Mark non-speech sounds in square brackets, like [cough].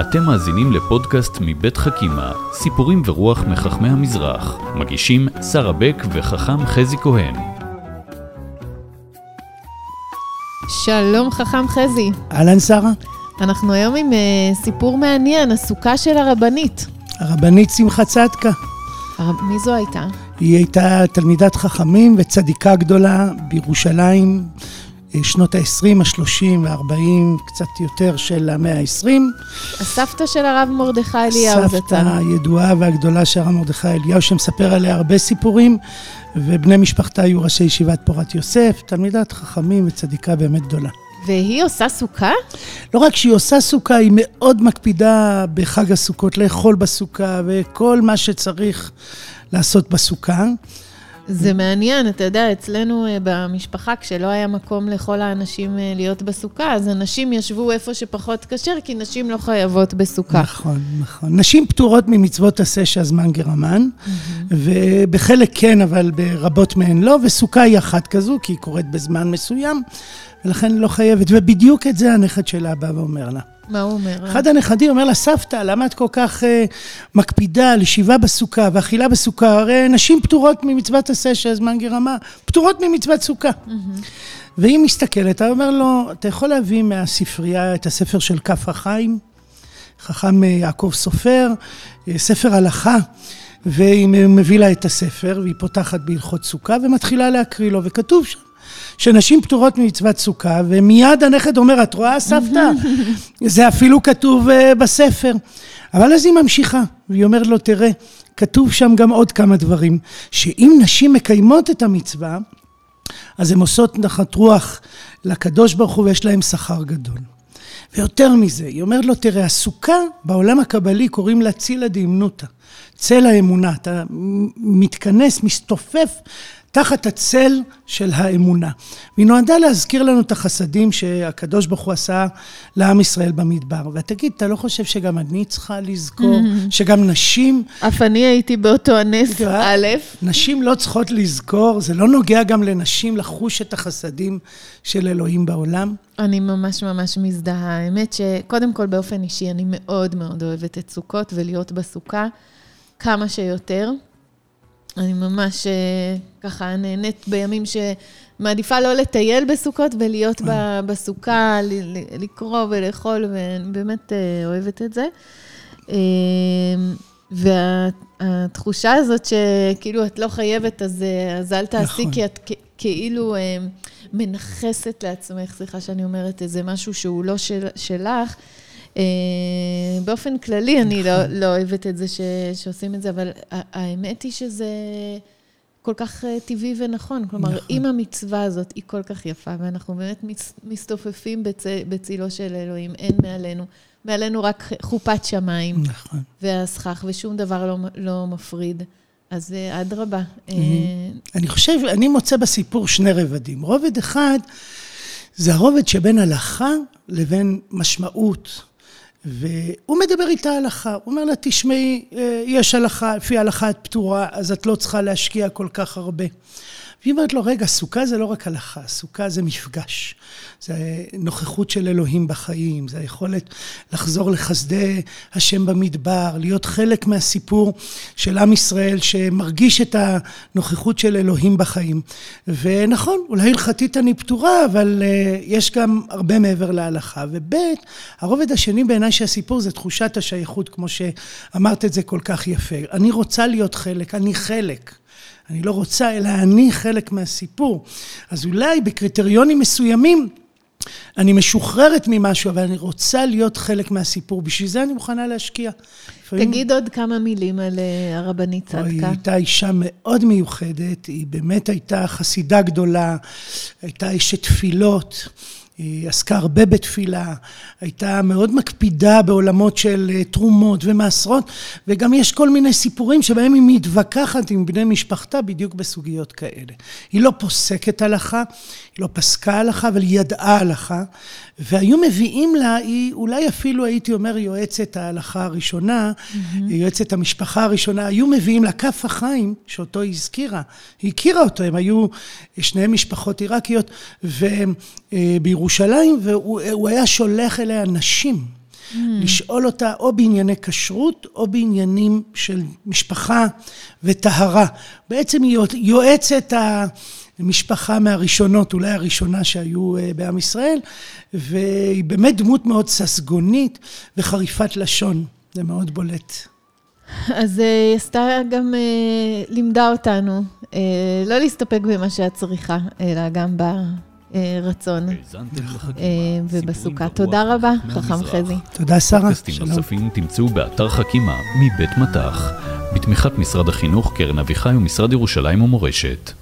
אתם מאזינים לפודקאסט מבית חכימה, סיפורים ורוח מחכמי המזרח. מגישים שרה בק וחכם חזי כהן. שלום חכם חזי. אהלן שרה. אנחנו היום עם uh, סיפור מעניין, הסוכה של הרבנית. הרבנית שמחה צדקה. הר... מי זו הייתה? היא הייתה תלמידת חכמים וצדיקה גדולה בירושלים, שנות ה-20, ה-30 וה-40, קצת יותר של המאה ה-20. הסבתא של הרב מרדכי אליהו זצ"ל. הסבתא הידועה והגדולה של הרב מרדכי אליהו, שמספר עליה הרבה סיפורים, ובני משפחתה היו ראשי ישיבת פורת יוסף, תלמידת חכמים וצדיקה באמת גדולה. והיא עושה סוכה? לא רק שהיא עושה סוכה, היא מאוד מקפידה בחג הסוכות לאכול בסוכה וכל מה שצריך לעשות בסוכה. זה מעניין, אתה יודע, אצלנו אה, במשפחה, כשלא היה מקום לכל האנשים אה, להיות בסוכה, אז אנשים ישבו איפה שפחות כשר, כי נשים לא חייבות בסוכה. נכון, נכון. נשים פטורות ממצוות עשה שהזמן גרמן, ובחלק כן, אבל ברבות מהן לא, וסוכה היא אחת כזו, כי היא קורית בזמן מסוים, ולכן לא חייבת. ובדיוק את זה הנכד שלה בא ואומר לה. מה הוא אומר? אחד הנכדים אומר לה, סבתא, למה את כל כך uh, מקפידה על ישיבה בסוכה ואכילה בסוכה? הרי נשים פטורות ממצוות עשה שהזמן גרמה, פטורות ממצוות סוכה. והיא מסתכלת, הוא אומר לו, אתה יכול להביא מהספרייה את הספר של כף החיים? חכם יעקב סופר, ספר הלכה. והיא מביא לה את הספר, והיא פותחת בהלכות סוכה ומתחילה להקריא לו, וכתוב שם שנשים פטורות ממצוות סוכה, ומיד הנכד אומר, את רואה סבתא? [laughs] זה אפילו כתוב uh, בספר. אבל אז היא ממשיכה, והיא אומרת לו, תראה, כתוב שם גם עוד כמה דברים, שאם נשים מקיימות את המצווה, אז הן עושות נחת רוח לקדוש ברוך הוא ויש להם שכר גדול. ויותר מזה, היא אומרת לו, תראה, הסוכה בעולם הקבלי קוראים לה צילה דאמנותא, צל האמונה, אתה מתכנס, מסתופף תחת הצל של האמונה. והיא נועדה להזכיר לנו את החסדים שהקדוש ברוך הוא עשה לעם ישראל במדבר. ותגיד, אתה לא חושב שגם אני צריכה לזכור, שגם נשים... אף אני הייתי באותו הנס, א', נשים לא צריכות לזכור, זה לא נוגע גם לנשים לחוש את החסדים של אלוהים בעולם? אני ממש ממש מזדהה. האמת שקודם כל באופן אישי, אני מאוד מאוד אוהבת את סוכות ולהיות בסוכה כמה שיותר. אני ממש אה, ככה נהנית בימים שמעדיפה לא לטייל בסוכות ולהיות אה. בסוכה, לקרוא ולאכול, ואני באמת אה, אוהבת את זה. והתחושה הזאת שכאילו את לא חייבת, אז, אז אל תעשי, נכון. כי את כאילו מנכסת לעצמך, סליחה שאני אומרת, איזה משהו שהוא לא של, שלך. אה, באופן כללי, אני לא, נכון. לא אוהבת את זה ש, שעושים את זה, אבל האמת היא שזה כל כך אה, טבעי ונכון. כלומר, נכון. אם המצווה הזאת היא כל כך יפה, ואנחנו באמת מסתופפים בצ, בצילו של אלוהים, אין מעלינו. מעלינו רק חופת שמיים. נכון. והסכך, ושום דבר לא, לא מפריד. אז אה, אדרבה. אני חושב, אני מוצא בסיפור שני רבדים. רובד אחד זה הרובד שבין הלכה לבין משמעות. והוא מדבר איתה הלכה, הוא אומר לה, תשמעי, אה, יש הלכה, לפי הלכה את פטורה, אז את לא צריכה להשקיע כל כך הרבה. והיא אומרת לו, רגע, סוכה זה לא רק הלכה, סוכה זה מפגש. זה נוכחות של אלוהים בחיים, זה היכולת לחזור לחסדי השם במדבר, להיות חלק מהסיפור של עם ישראל שמרגיש את הנוכחות של אלוהים בחיים. ונכון, אולי הלכתית אני פטורה, אבל uh, יש גם הרבה מעבר להלכה. וב', הרובד השני בעיניי של הסיפור זה תחושת השייכות, כמו שאמרת את זה כל כך יפה. אני רוצה להיות חלק, אני חלק. אני לא רוצה, אלא אני חלק מהסיפור. אז אולי בקריטריונים מסוימים אני משוחררת ממשהו, אבל אני רוצה להיות חלק מהסיפור. בשביל זה אני מוכנה להשקיע. תגיד עוד כמה מילים על אה, הרבנית צדקה. היא הייתה אישה מאוד מיוחדת, היא באמת הייתה חסידה גדולה, הייתה אשת תפילות. היא עסקה הרבה בתפילה, הייתה מאוד מקפידה בעולמות של אה, תרומות ומעשרות, וגם יש כל מיני סיפורים שבהם היא מתווכחת עם בני משפחתה בדיוק בסוגיות כאלה. היא לא פוסקת הלכה, היא לא פסקה הלכה, אבל היא ידעה הלכה, והיו מביאים לה, היא אולי אפילו הייתי אומר יועצת ההלכה הראשונה, mm-hmm. יועצת המשפחה הראשונה, היו מביאים לה כף החיים שאותו היא הזכירה. היא הכירה אותו, הם היו שניהם משפחות עיראקיות, ובירושלים, והוא היה שולח אליה נשים. לשאול אותה או בענייני כשרות או בעניינים של משפחה וטהרה. בעצם היא יועצת המשפחה מהראשונות, אולי הראשונה שהיו בעם ישראל, והיא באמת דמות מאוד ססגונית וחריפת לשון, זה מאוד בולט. אז היא עשתה גם, לימדה אותנו לא להסתפק במה שאת צריכה, אלא גם ברצון ובסוכה. תודה רבה, חכם חזי. תודה, שרה. פודקאסטים נוספים תמצאו באתר חכימה מבית מטח, בתמיכת משרד החינוך, קרן אביחי ומשרד ירושלים ומורשת.